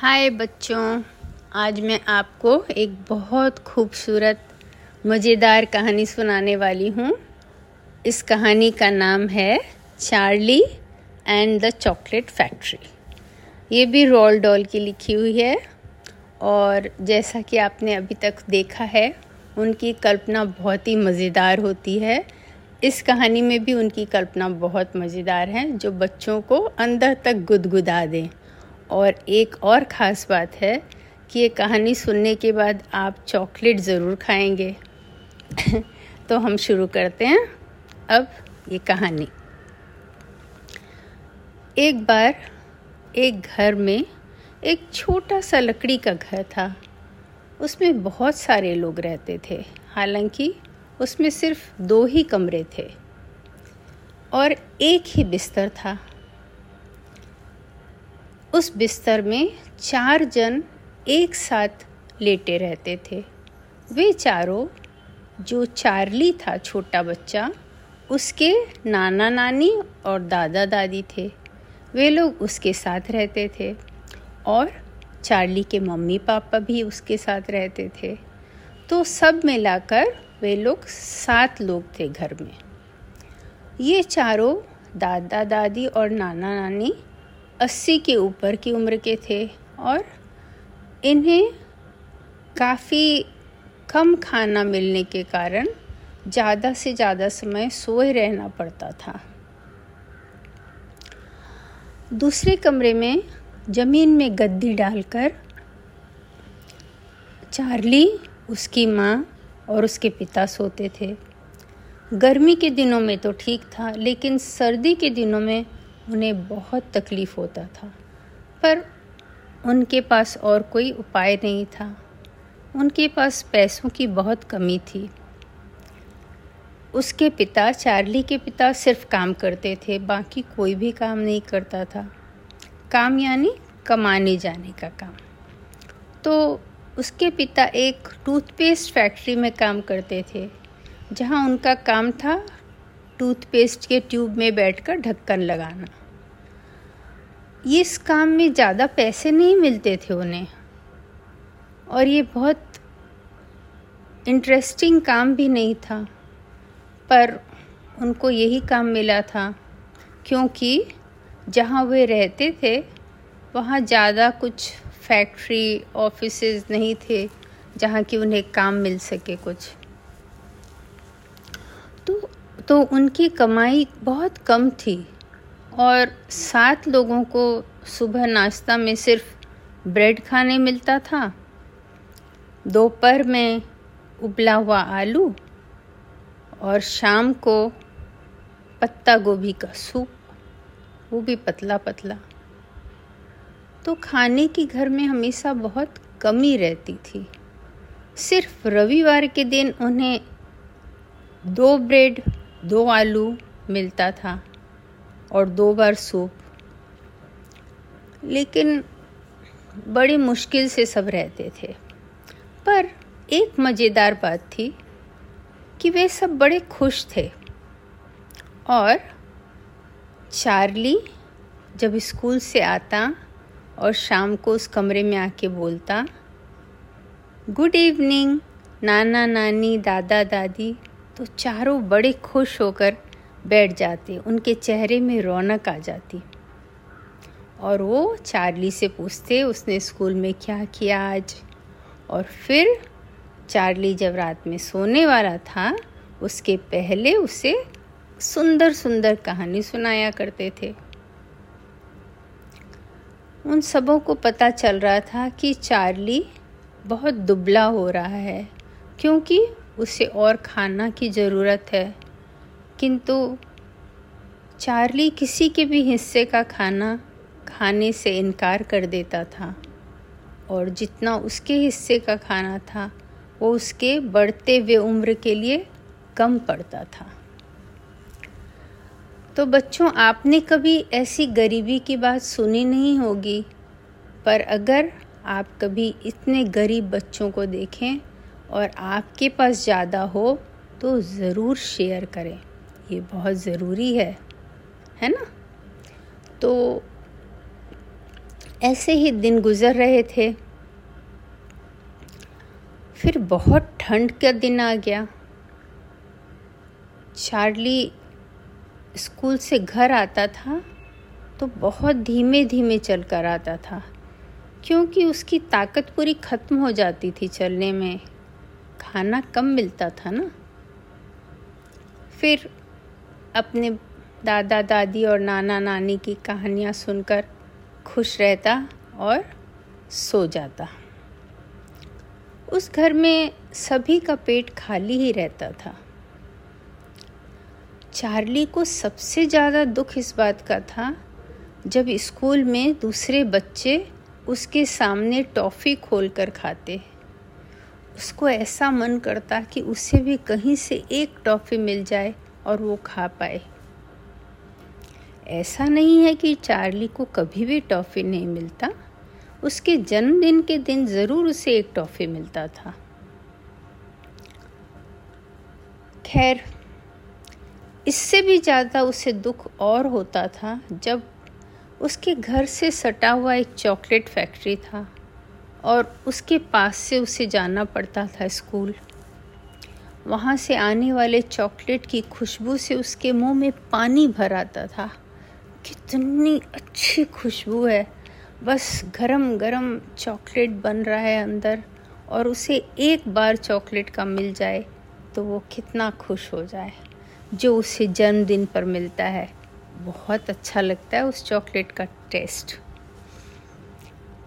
हाय बच्चों, आज मैं आपको एक बहुत खूबसूरत, मज़ेदार कहानी सुनाने वाली हूँ। इस कहानी का नाम है Charlie and the chocolate factory. ये भी रोल डॉल की लिखी हुई है और जैसा कि आपने अभी तक देखा है, उनकी कल्पना बहुत ही मज़ेदार होती है। इस कहानी में भी उनकी कल्पना बहुत मज़ेदार है, जो बच्चों को अंदर तक गुदगुदा दें। और एक और ख़ास बात है कि ये कहानी सुनने के बाद आप चॉकलेट ज़रूर खाएँगे। तो हम शुरू करते हैं। अब ये कहानी। एक बार एक घर में एक छोटा सा लकड़ी का घर था। उसमें बहुत सारे लोग रहते थे। हालाँकि उसमें सिर्फ़ दो ही कमरे थे और एक ही बिस्तर था। उस बिस्तर में चार जन एक साथ लेटे रहते थे। वे चारों, जो चार्ली था छोटा बच्चा, उसके नाना नानी और दादा दादी थे। वे लोग उसके साथ रहते थे और चार्ली के मम्मी पापा भी उसके साथ रहते थे। तो सब मिलाकर वे लोग सात लोग थे घर में। ये चारों दादा दादी और नाना नानी अस्सी के ऊपर की उम्र के थे और इन्हें काफ़ी कम खाना मिलने के कारण ज़्यादा से ज़्यादा समय सोए रहना पड़ता था। दूसरे कमरे में ज़मीन में गद्दी डालकर चार्ली, उसकी माँ और उसके पिता सोते थे। गर्मी के दिनों में तो ठीक था, लेकिन सर्दी के दिनों में उन्हें बहुत तकलीफ़ होता था। पर उनके पास और कोई उपाय नहीं था। उनके पास पैसों की बहुत कमी थी। उसके पिता चार्ली के पिता सिर्फ़ काम करते थे, बाकी कोई भी काम नहीं करता था। काम यानी कमाने जाने का काम। तो उसके पिता एक टूथपेस्ट फैक्ट्री में काम करते थे, जहाँ उनका काम था टूथपेस्ट के ट्यूब में बैठकर ढक्कन लगाना। ये इस काम में ज़्यादा पैसे नहीं मिलते थे उन्हें। और ये बहुत इंटरेस्टिंग काम भी नहीं था। पर उनको यही काम मिला था क्योंकि जहाँ वे रहते थे, वहाँ ज़्यादा कुछ फैक्ट्री ऑफिसेज नहीं थे जहाँ कि उन्हें काम मिल सके कुछ। तो उनकी कमाई बहुत कम थी और सात लोगों को सुबह नाश्ता में सिर्फ़ ब्रेड खाने मिलता था। दोपहर में उबला हुआ आलू और शाम को पत्ता गोभी का सूप, वो भी पतला पतला। तो खाने की घर में हमेशा बहुत कमी रहती थी। सिर्फ़ रविवार के दिन उन्हें दो ब्रेड दो आलू मिलता था और दो बार सूप। लेकिन बड़ी मुश्किल से सब रहते थे। पर एक मज़ेदार बात थी कि वे सब बड़े खुश थे। और चार्ली जब स्कूल से आता और शाम को उस कमरे में आके बोलता, गुड इवनिंग, नाना, नानी, दादा, दादी तो चारों बड़े खुश होकर बैठ जाते, उनके चेहरे में रौनक आ जाती। और वो चार्ली से पूछते, उसने स्कूल में क्या किया आज? और फिर चार्ली जब रात में सोने वाला था, उसके पहले उसे सुंदर सुंदर कहानी सुनाया करते थे। उन सबों को पता चल रहा था कि चार्ली बहुत दुबला हो रहा है, क्योंकि उसे और खाना की ज़रूरत है। किंतु चार्ली किसी के भी हिस्से का खाना खाने से इनकार कर देता था और जितना उसके हिस्से का खाना था, वो उसके बढ़ते हुए उम्र के लिए कम पड़ता था। तो बच्चों, आपने कभी ऐसी गरीबी की बात सुनी नहीं होगी, पर अगर आप कभी इतने गरीब बच्चों को देखें और आपके पास ज़्यादा हो तो ज़रूर शेयर करें। ये बहुत ज़रूरी है है ना? तो ऐसे ही दिन गुजर रहे थे। फिर बहुत ठंड का दिन आ गया। चार्ली स्कूल से घर आता था तो बहुत धीमे धीमे चल कर आता था, क्योंकि उसकी ताकत पूरी ख़त्म हो जाती थी चलने में। खाना कम मिलता था ना। फिर अपने दादा, दादी और नाना, नानी की कहानियाँ सुनकर खुश रहता और सो जाता। उस घर में सभी का पेट खाली ही रहता था। चार्ली को सबसे ज़्यादा दुख इस बात का था, जब स्कूल में दूसरे बच्चे उसके सामने टॉफ़ी खोल कर खाते। उसको ऐसा मन करता कि उसे भी कहीं से एक टॉफ़ी मिल जाए और वो खा पाए। ऐसा नहीं है कि चार्ली को कभी भी टॉफ़ी नहीं मिलता। उसके जन्मदिन के दिन ज़रूर उसे एक टॉफ़ी मिलता था। खैर, इससे भी ज़्यादा उसे दुख और होता था जब उसके घर से सटा हुआ एक चॉकलेट फैक्ट्री था। और उसके पास से उसे जाना पड़ता था स्कूल। वहाँ से आने वाले चॉकलेट की खुशबू से उसके मुँह में पानी भर आता था। कितनी अच्छी खुशबू है। बस गरम गरम चॉकलेट बन रहा है अंदर और उसे एक बार चॉकलेट का मिल जाए तो वो कितना खुश हो जाए, जो उसे जन्मदिन पर मिलता है। बहुत अच्छा लगता है उस चॉकलेट का टेस्ट।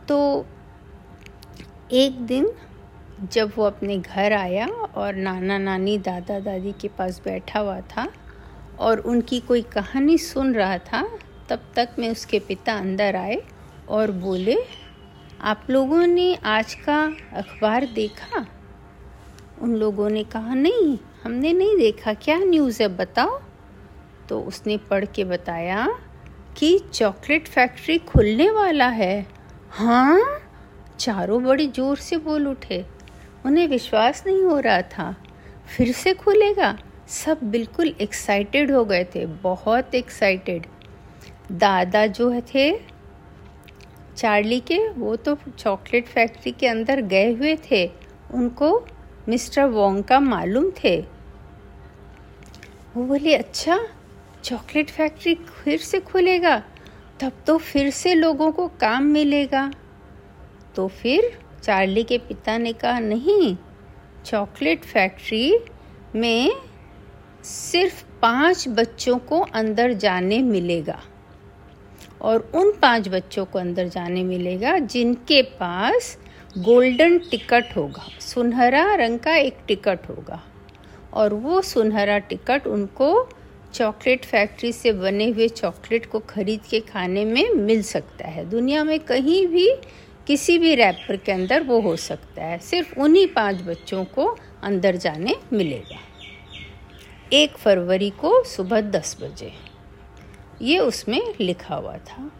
तो एक दिन जब वो अपने घर आया और नाना नानी दादा दादी के पास बैठा हुआ था और उनकी कोई कहानी सुन रहा था, तब तक में उसके पिता अंदर आए और बोले, आप लोगों ने आज का अखबार देखा? उन लोगों ने कहा, नहीं, हमने नहीं देखा। क्या न्यूज़ है, बताओ? तो उसने पढ़ के बताया कि चॉकलेट फैक्ट्री खुलने वाला है। हाँ? चारों बड़ी ज़ोर से बोल उठे। उन्हें विश्वास नहीं हो रहा था। फिर से खुलेगा। सब बिल्कुल एक्साइटेड हो गए थे, बहुत एक्साइटेड दादा जो थे, चार्ली के, वो तो चॉकलेट फैक्ट्री के अंदर गए हुए थे। उनको मिस्टर वोंग का मालूम थे। वो बोले अच्छा चॉकलेट फैक्ट्री फिर से खुलेगा। तब तो फिर से लोगों को काम मिलेगा। तो फिर चार्ली के पिता ने कहा, नहीं, चॉकलेट फैक्ट्री में सिर्फ़ पाँच बच्चों को अंदर जाने मिलेगा और उन पाँच बच्चों को अंदर जाने मिलेगा जिनके पास गोल्डन टिकट होगा, सुनहरा रंग का एक टिकट होगा और वो सुनहरा टिकट उनको चॉकलेट फैक्ट्री से बने हुए चॉकलेट को खरीद के खाने में मिल सकता है। दुनिया में कहीं भी किसी भी रैपर के अंदर वो हो सकता है। सिर्फ़ उन्हीं पाँच बच्चों को अंदर जाने मिलेगा। एक फरवरी को सुबह दस बजे। ये उसमें लिखा हुआ था।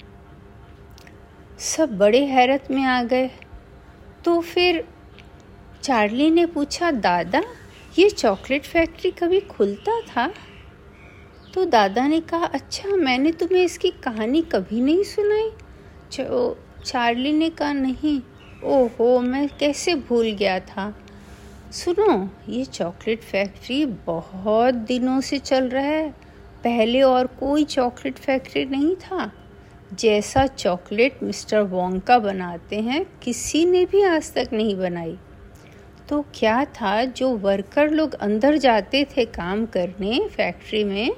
सब बड़े हैरत में आ गए। तो फिर चार्ली ने पूछा, दादा, ये चॉकलेट फैक्ट्री कभी खुलता था? तो दादा ने कहा अच्छा मैंने तुम्हें इसकी कहानी कभी नहीं सुनाई। चार्ली ने कहा, नहीं, ओहो, मैं कैसे भूल गया था। सुनो, ये चॉकलेट फैक्ट्री बहुत दिनों से चल रहा है। पहले और कोई चॉकलेट फैक्ट्री नहीं था। जैसा चॉकलेट मिस्टर वोंका बनाते हैं, किसी ने भी आज तक नहीं बनाई। तो क्या था, जो वर्कर लोग अंदर जाते थे काम करने फैक्ट्री में,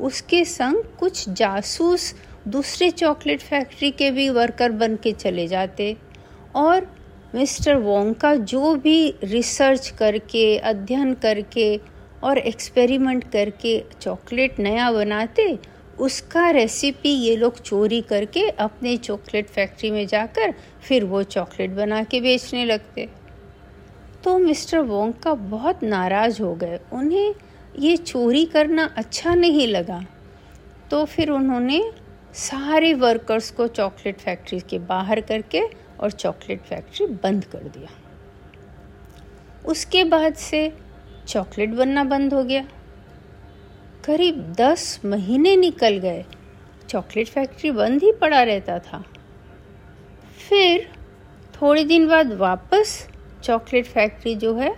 उसके संग कुछ जासूस दूसरे चॉकलेट फैक्ट्री के भी वर्कर बन के चले जाते और मिस्टर वोंका जो भी रिसर्च करके, अध्ययन करके और एक्सपेरिमेंट करके चॉकलेट नया बनाते, उसका रेसिपी ये लोग चोरी करके अपने चॉकलेट फैक्ट्री में जाकर फिर वो चॉकलेट बना के बेचने लगते। तो मिस्टर वोंका बहुत नाराज़ हो गए। उन्हें ये चोरी करना अच्छा नहीं लगा। तो फिर उन्होंने सारे वर्कर्स को चॉकलेट फैक्ट्री के बाहर करके और चॉकलेट फैक्ट्री बंद कर दिया। उसके बाद से चॉकलेट बनना बंद हो गया। करीब दस महीने निकल गए। चॉकलेट फैक्ट्री बंद ही पड़ा रहता था। फिर थोड़े दिन बाद वापस चॉकलेट फैक्ट्री जो है,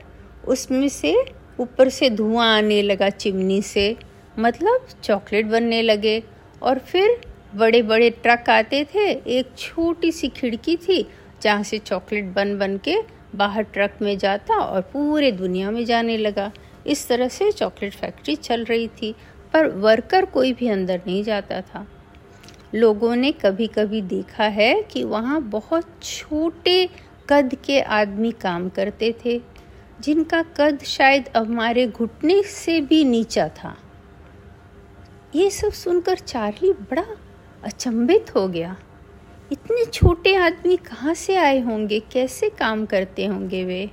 उसमें से ऊपर से धुआँ आने लगा, चिमनी से। मतलब चॉकलेट बनने लगे और फिर बड़े बड़े ट्रक आते थे, एक छोटी सी खिड़की थी, जहाँ से चॉकलेट बन बन के बाहर ट्रक में जाता और पूरे दुनिया में जाने लगा। इस तरह से चॉकलेट फैक्ट्री चल रही थी, पर वर्कर कोई भी अंदर नहीं जाता था। लोगों ने कभी कभी देखा है कि वहाँ बहुत छोटे कद के आदमी काम करते थे, जिनका कद शायद हमारे घुटने से भी नीचा था। ये सब सुनकर चार्ली बड़ा अचंभित हो गया। इतने छोटे आदमी कहाँ से आए होंगे? कैसे काम करते होंगे वे?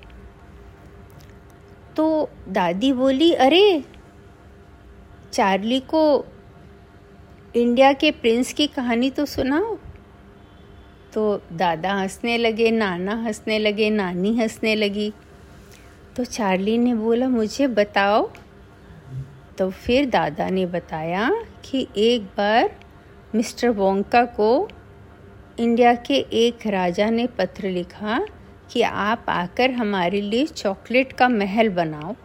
तो दादी बोली, अरे, चार्ली को इंडिया के प्रिंस की कहानी तो सुनाओ। तो दादा हंसने लगे, नाना हंसने लगे, नानी हंसने लगी। तो चार्ली ने बोला, मुझे बताओ। तो फिर दादा ने बताया कि एक बार मिस्टर वोंका को इंडिया के एक राजा ने पत्र लिखा कि आप आकर हमारे लिए चॉकलेट का महल बनाओ।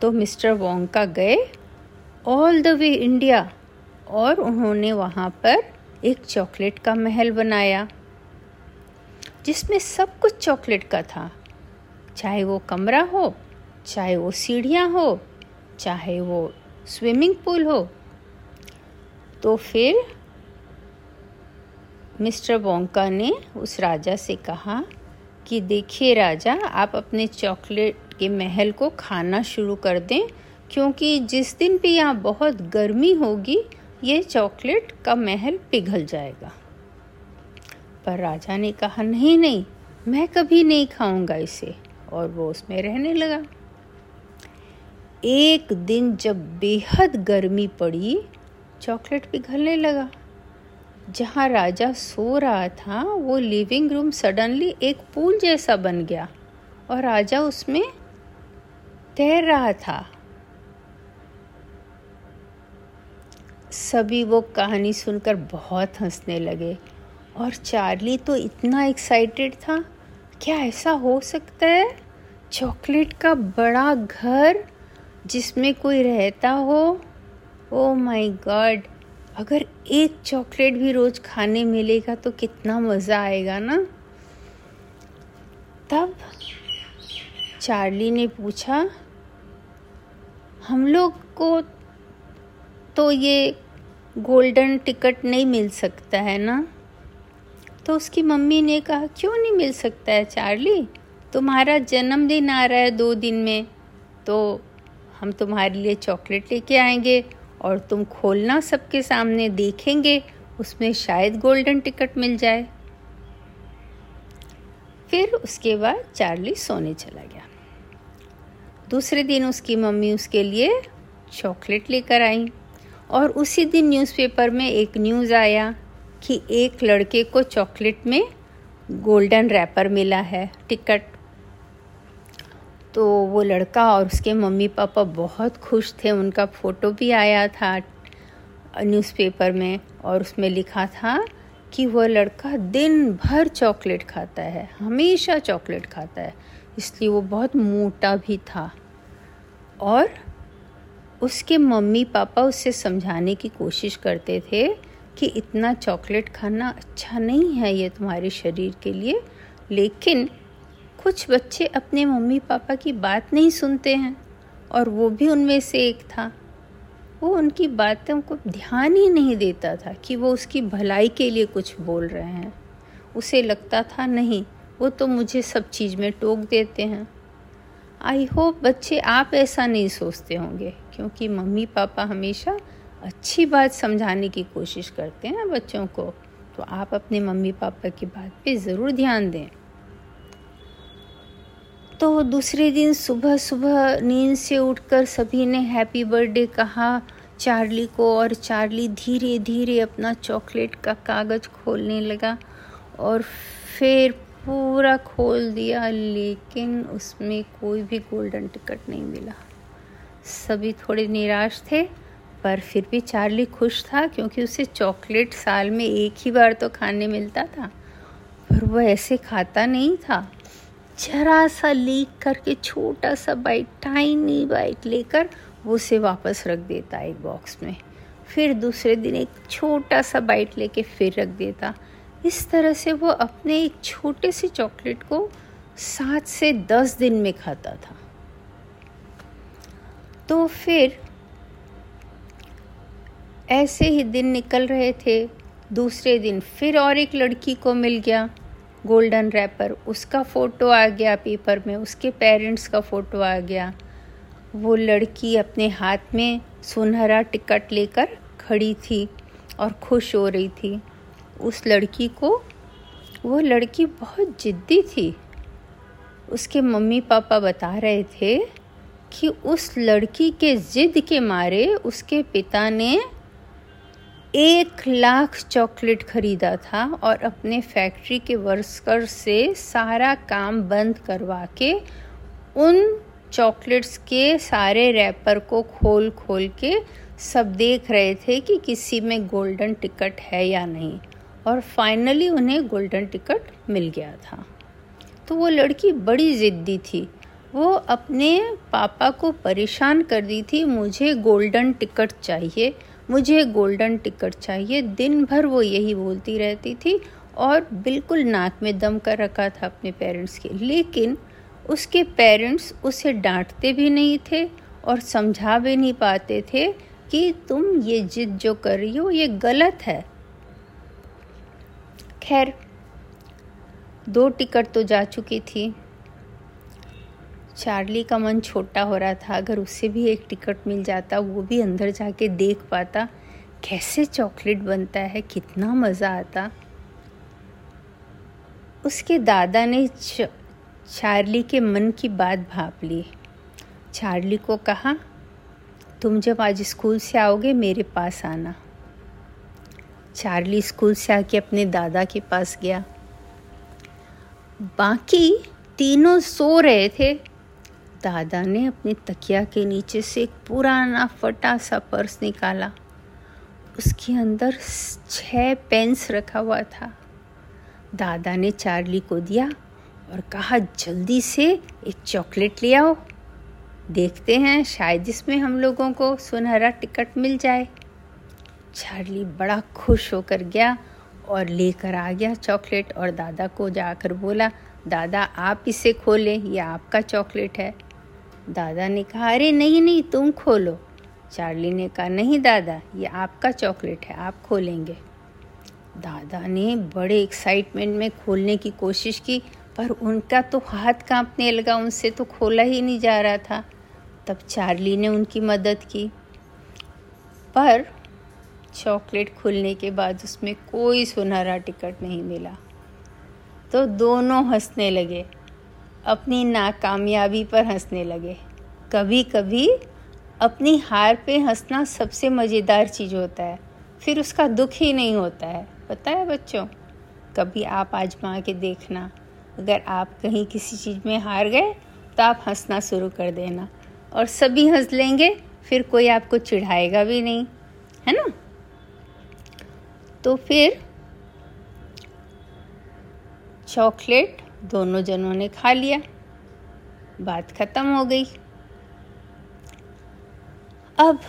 तो मिस्टर वोंका गए ऑल द वे इंडिया और उन्होंने वहाँ पर एक चॉकलेट का महल बनाया, जिसमें सब कुछ चॉकलेट का था। चाहे वो कमरा हो, चाहे वो सीढ़ियाँ हो, चाहे वो स्विमिंग पूल हो तो फिर मिस्टर बोंका ने उस राजा से कहा कि देखिए राजा, आप अपने चॉकलेट के महल को खाना शुरू कर दें, क्योंकि जिस दिन भी यहाँ बहुत गर्मी होगी ये चॉकलेट का महल पिघल जाएगा। पर राजा ने कहा, नहीं नहीं, मैं कभी नहीं खाऊँगा इसे। और वो उसमें रहने लगा। एक दिन जब बेहद गर्मी पड़ी चॉकलेट पिघलने लगा। जहाँ राजा सो रहा था, वो लिविंग रूम सडनली एक पूल जैसा बन गया और राजा उसमें तैर रहा था। सभी वो कहानी सुनकर बहुत हंसने लगे और चार्ली तो इतना एक्साइटेड था, क्या ऐसा हो सकता है? चॉकलेट का बड़ा घर जिसमें कोई रहता हो? ओ माय गॉड अगर एक चॉकलेट भी रोज खाने मिलेगा तो कितना मज़ा आएगा ना? तब चार्ली ने पूछा, हम लोग को तो ये गोल्डन टिकट नहीं मिल सकता है ना? तो उसकी मम्मी ने कहा, क्यों नहीं मिल सकता है चार्ली तुम्हारा जन्मदिन आ रहा है दो दिन में तो हम तुम्हारे लिए चॉकलेट लेके आएँगे। और तुम खोलना सबके सामने देखेंगे, उसमें शायद गोल्डन टिकट मिल जाए। फिर उसके बाद चार्ली सोने चला गया। दूसरे दिन उसकी मम्मी उसके लिए चॉकलेट लेकर आई और उसी दिन न्यूज़पेपर में एक न्यूज़ आया कि एक लड़के को चॉकलेट में गोल्डन रैपर मिला है टिकट तो वो लड़का और उसके मम्मी पापा बहुत खुश थे। उनका फ़ोटो भी आया था न्यूज़पेपर में और उसमें लिखा था कि वह लड़का दिन भर चॉकलेट खाता है, हमेशा चॉकलेट खाता है। इसलिए वो बहुत मोटा भी था। और उसके मम्मी पापा उससे समझाने की कोशिश करते थे कि इतना चॉकलेट खाना अच्छा नहीं है ये तुम्हारे शरीर के लिए, लेकिन कुछ बच्चे अपने मम्मी पापा की बात नहीं सुनते हैं, और वो भी उनमें से एक था। वो उनकी बातों को ध्यान ही नहीं देता था कि वो उसकी भलाई के लिए कुछ बोल रहे हैं। उसे लगता था, नहीं, वो तो मुझे सब चीज़ में टोक देते हैं। आई होप बच्चे आप ऐसा नहीं सोचते होंगे, क्योंकि मम्मी पापा हमेशा अच्छी बात समझाने की कोशिश करते हैं बच्चों को। तो आप अपने मम्मी पापा की बात पे ज़रूर ध्यान दें। तो दूसरे दिन सुबह सुबह नींद से उठकर सभी ने हैप्पी बर्थडे कहा। चार्ली को और चार्ली धीरे धीरे अपना चॉकलेट का कागज़ खोलने लगा और फिर पूरा खोल दिया, लेकिन उसमें कोई भी गोल्डन टिकट नहीं मिला। सभी थोड़े निराश थे, पर फिर भी चार्ली खुश था, क्योंकि उसे चॉकलेट साल में एक ही बार तो खाने मिलता था, पर वह ऐसे खाता नहीं था। जरा सा लीक करके छोटा सा बाइट टाइनी बाइट लेकर वो उसे वापस रख देता एक बॉक्स में। फिर दूसरे दिन एक छोटा सा बाइट लेके फिर रख देता। इस तरह से वो अपने एक छोटे से चॉकलेट को सात से दस दिन में खाता था। तो फिर ऐसे ही दिन निकल रहे थे। दूसरे दिन फिर और एक लड़की को मिल गया। गोल्डन रैपर, उसका फ़ोटो आ गया पेपर में, उसके पेरेंट्स का फ़ोटो आ गया। वो लड़की अपने हाथ में सुनहरा टिकट लेकर खड़ी थी और खुश हो रही थी। उस लड़की को, वो लड़की बहुत ज़िद्दी थी। उसके मम्मी पापा बता रहे थे कि उस लड़की के ज़िद के मारे उसके पिता ने एक लाख चॉकलेट खरीदा था और अपने फैक्ट्री के वर्कर से सारा काम बंद करवा के उन चॉकलेट्स के सारे रैपर को खोल खोल के सब देख रहे थे कि किसी में गोल्डन टिकट है या नहीं। और फाइनली उन्हें गोल्डन टिकट मिल गया था। तो वो लड़की बड़ी ज़िद्दी थी। वो अपने पापा को परेशान कर दी थी, मुझे गोल्डन टिकट चाहिए। मुझे गोल्डन टिकट चाहिए। दिन भर वो यही बोलती रहती थी और बिल्कुल नाक में दम कर रखा था अपने पेरेंट्स के। लेकिन उसके पेरेंट्स उसे डांटते भी नहीं थे और समझा भी नहीं पाते थे कि तुम ये जिद जो कर रही हो, ये गलत है। खैर, दो टिकट तो जा चुकी थी। चार्ली का मन छोटा हो रहा था। अगर उसे भी एक टिकट मिल जाता, वो भी अंदर जाके देख पाता, कैसे चॉकलेट बनता है, कितना मज़ा आता। उसके दादा ने चार्ली के मन की बात भाप ली। चार्ली को कहा, तुम जब आज स्कूल से आओगे, मेरे पास आना। चार्ली स्कूल से आके अपने दादा के पास गया। बाकी तीनों सो रहे थे। दादा ने अपने तकिया के नीचे से एक पुराना फटा सा पर्स निकाला। उसके अंदर छह पेंस रखा हुआ था। दादा ने चार्ली को दिया और कहा, जल्दी से एक चॉकलेट ले आओ। देखते हैं, शायद इसमें हम लोगों को सुनहरा टिकट मिल जाए। चार्ली बड़ा खुश होकर गया और लेकर आ गया चॉकलेट और दादा को जाकर बोला, दादा, आप इसे खोलें यह आपका चॉकलेट है। दादा ने कहा, अरे नहीं नहीं, तुम खोलो। चार्ली ने कहा, नहीं दादा, ये आपका चॉकलेट है, आप खोलेंगे। दादा ने बड़े एक्साइटमेंट में खोलने की कोशिश की, पर उनका तो हाथ कांपने लगा, उनसे तो खोला ही नहीं जा रहा था। तब चार्ली ने उनकी मदद की। पर चॉकलेट खुलने के बाद उसमें कोई सुनहरा टिकट नहीं मिला। तो दोनों हंसने लगे। अपनी नाकामयाबी पर हंसने लगे। कभी कभी अपनी हार पे हंसना सबसे मज़ेदार चीज़ होता है, फिर उसका दुख ही नहीं होता है, पता है बच्चों? कभी आप आजमा के देखना, अगर आप कहीं किसी चीज़ में हार गए तो आप हंसना शुरू कर देना, और सभी हंस लेंगे, फिर कोई आपको चिढ़ाएगा भी नहीं, है ना? तो फिर चॉकलेट दोनों जनों ने खा लिया। बात ख़त्म हो गई। अब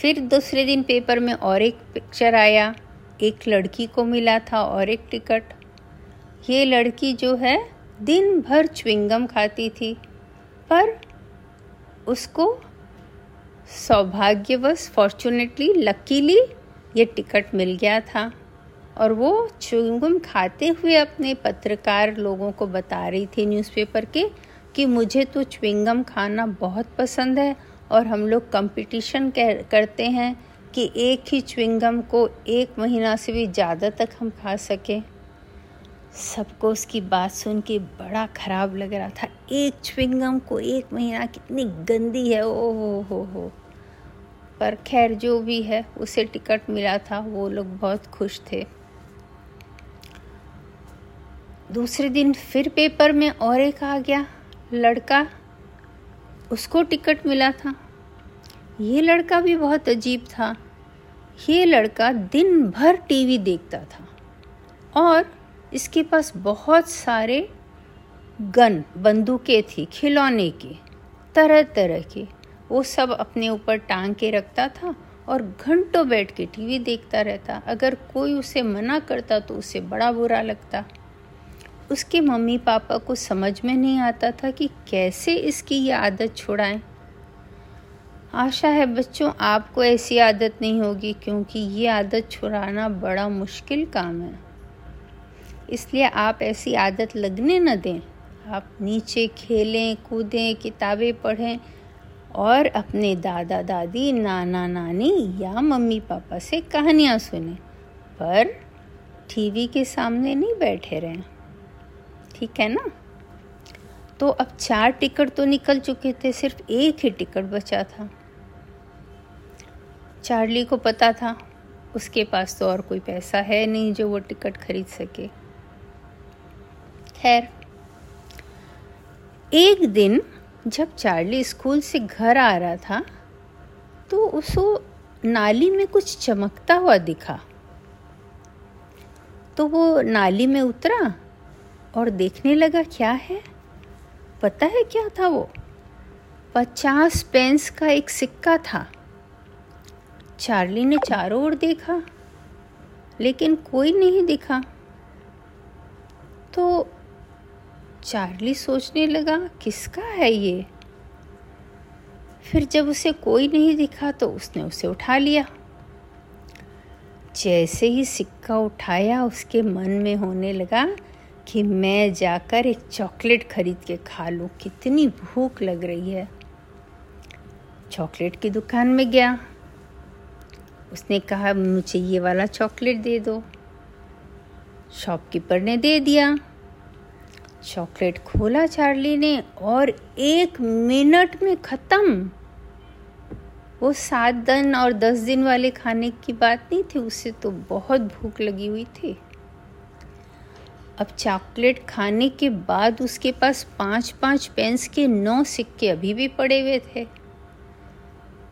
फिर दूसरे दिन पेपर में और एक पिक्चर आया। एक लड़की को मिला था और एक टिकट ये लड़की जो है, दिन भर च्विंगम खाती थी, पर उसको सौभाग्यवश फॉर्चुनेटली लकीली ये टिकट मिल गया था। और वो चुंगम खाते हुए अपने पत्रकार लोगों को बता रही थी न्यूज़पेपर के कि मुझे तो च्विंगम खाना बहुत पसंद है और हम लोग कंपटीशन करते हैं कि एक ही च्विंगम को एक महीना से भी ज़्यादा तक हम खा सकें। सबको उसकी बात सुन के बड़ा ख़राब लग रहा था। एक च्विंगम को एक महीना कितनी गंदी है, ओ हो हो हो। पर खैर जो भी है, उसे टिकट मिला था, वो लोग बहुत खुश थे। दूसरे दिन फिर पेपर में और एक आ गया, लड़का। उसको टिकट मिला था। ये लड़का भी बहुत अजीब था। ये लड़का दिन भर टीवी देखता था और इसके पास बहुत सारे गन, बंदूकें थी, खिलौने के तरह तरह के। वो सब अपने ऊपर टांग के रखता था और घंटों बैठ के टीवी देखता रहता। अगर कोई उसे मना करता तो उसे बड़ा बुरा लगता। उसके मम्मी पापा को समझ में नहीं आता था कि कैसे इसकी ये आदत छुड़ाएँ। आशा है बच्चों, आपको ऐसी आदत नहीं होगी क्योंकि ये आदत छुड़ाना बड़ा मुश्किल काम है। इसलिए आप ऐसी आदत लगने न दें। आप नीचे खेलें, कूदें, किताबें पढ़ें और अपने दादा, दादी, नाना, नानी या मम्मी पापा से कहानियाँ सुने, पर टीवी के सामने नहीं बैठे रहें। ठीक है ना? तो अब चार टिकट तो निकल चुके थे, सिर्फ़ एक ही टिकट बचा था। चार्ली को पता था, उसके पास तो और कोई पैसा है नहीं जो वो टिकट खरीद सके। खैर, एक दिन जब चार्ली स्कूल से घर आ रहा था तो उसको नाली में कुछ चमकता हुआ दिखा। तो वो नाली में उतरा और देखने लगा, क्या है? पता है क्या था वो? पचास पेंस का एक सिक्का था। चार्ली ने चारों ओर देखा, लेकिन कोई नहीं दिखा। तो चार्ली सोचने लगा, किसका है ये? फिर जब उसे कोई नहीं दिखा तो उसने उसे उठा लिया। जैसे ही सिक्का उठाया, उसके मन में होने लगा कि मैं जाकर एक चॉकलेट खरीद के खा लूँ। कितनी भूख लग रही है। चॉकलेट की दुकान में गया। उसने कहा, मुझे ये वाला चॉकलेट दे दो। शॉपकीपर ने दे दिया। चॉकलेट खोला चार्ली ने और एक मिनट में ख़त्म। वो सात दिन और दस दिन वाले खाने की बात नहीं थी, उसे तो बहुत भूख लगी हुई थी। अब चॉकलेट खाने के बाद उसके पास पाँच पाँच पेंस के नौ सिक्के अभी भी पड़े हुए थे।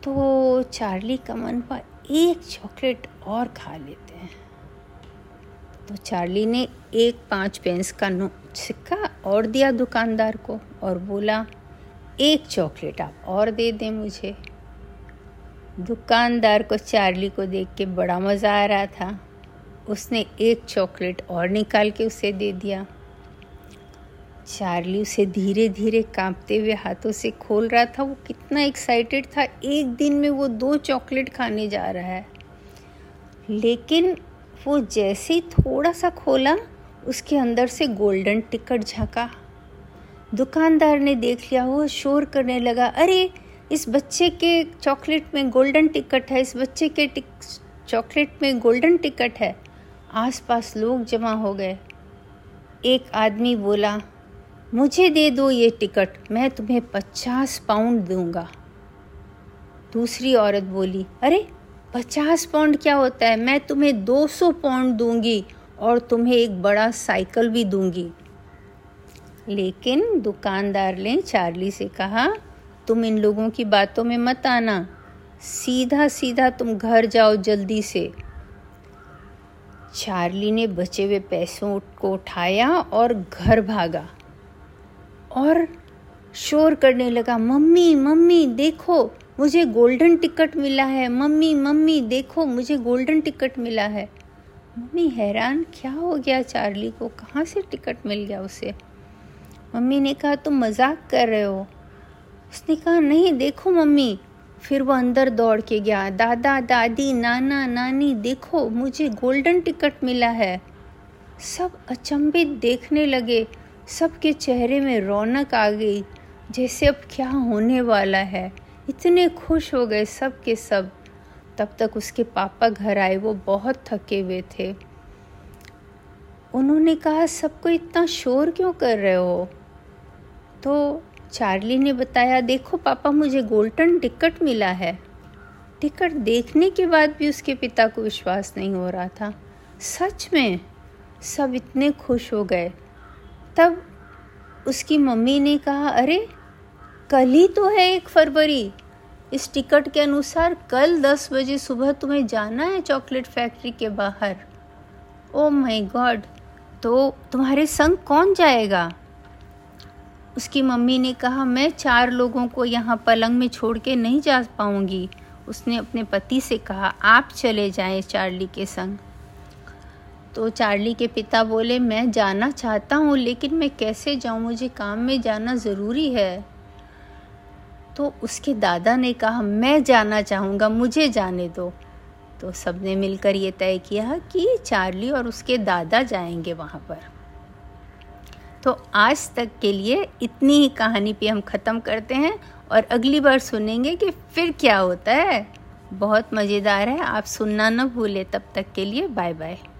तो चार्ली का मन पा एक चॉकलेट और खा लेते हैं। तो चार्ली ने एक पाँच पेंस का नो सिक्का और दिया दुकानदार को और बोला, एक चॉकलेट आप और दे दें मुझे। दुकानदार को चार्ली को देख के बड़ा मज़ा आ रहा था। उसने एक चॉकलेट और निकाल के उसे दे दिया। चार्ली उसे धीरे धीरे कांपते हुए हाथों से खोल रहा था। वो कितना एक्साइटेड था। एक दिन में वो दो चॉकलेट खाने जा रहा है। लेकिन वो जैसे ही थोड़ा सा खोला, उसके अंदर से गोल्डन टिकट झांका। दुकानदार ने देख लिया। वो शोर करने लगा, अरे, इस बच्चे के चॉकलेट में गोल्डन टिकट है, इस बच्चे के चॉकलेट में गोल्डन टिकट है। आसपास लोग जमा हो गए। एक आदमी बोला, मुझे दे दो ये टिकट, मैं तुम्हें पचास पाउंड दूँगा। दूसरी औरत बोली, अरे, पचास पाउंड क्या होता है? मैं तुम्हें दो सौ पाउंड दूँगी और तुम्हें एक बड़ा साइकिल भी दूँगी। लेकिन दुकानदार ने चार्ली से कहा, तुम इन लोगों की बातों में मत आना। सीधा सीधा तुम घर जाओ जल्दी से। चार्ली ने बचे हुए पैसों को उठाया और घर भागा और शोर करने लगा, मम्मी मम्मी, देखो, मुझे गोल्डन टिकट मिला है। मम्मी मम्मी, देखो, मुझे गोल्डन टिकट मिला है। मम्मी हैरान, क्या हो गया चार्ली को? कहाँ से टिकट मिल गया उसे? मम्मी ने कहा, तुम मज़ाक कर रहे हो। उसने कहा, नहीं, देखो, मम्मी फिर वो अंदर दौड़ के गया, दादा, दादी, नाना, नानी, देखो, मुझे गोल्डन टिकट मिला है। सब अचंभित देखने लगे, सबके चेहरे में रौनक आ गई, जैसे अब क्या होने वाला है। इतने खुश हो गए सब के सब। तब तक उसके पापा घर आए, वो बहुत थके हुए थे। उन्होंने कहा, सबको इतना शोर क्यों कर रहे हो? तो चार्ली ने बताया, देखो पापा, मुझे गोल्डन टिकट मिला है। टिकट देखने के बाद भी उसके पिता को विश्वास नहीं हो रहा था। सच में, सब इतने खुश हो गए। तब उसकी मम्मी ने कहा, अरे, कल ही तो है एक फरवरी। इस टिकट के अनुसार कल दस बजे सुबह तुम्हें जाना है चॉकलेट फैक्ट्री के बाहर। ओ माय गॉड तो तुम्हारे संग कौन जाएगा? उसकी मम्मी ने कहा, मैं चार लोगों को यहाँ पलंग में छोड़ के नहीं जा पाऊँगी। उसने अपने पति से कहा, आप चले जाएँ चार्ली के संग। तो चार्ली के पिता बोले, मैं जाना चाहता हूँ, लेकिन मैं कैसे जाऊँ? मुझे काम में जाना ज़रूरी है। तो उसके दादा ने कहा, मैं जाना चाहूँगा, मुझे जाने दो। तो सबने मिलकर ये तय किया कि चार्ली और उसके दादा जाएँगे वहाँ पर। तो आज तक के लिए इतनी ही कहानी पे हम ख़त्म करते हैं और अगली बार सुनेंगे कि फिर क्या होता है। बहुत मज़ेदार है, आप सुनना ना भूलें, तब तक के लिए बाय बाय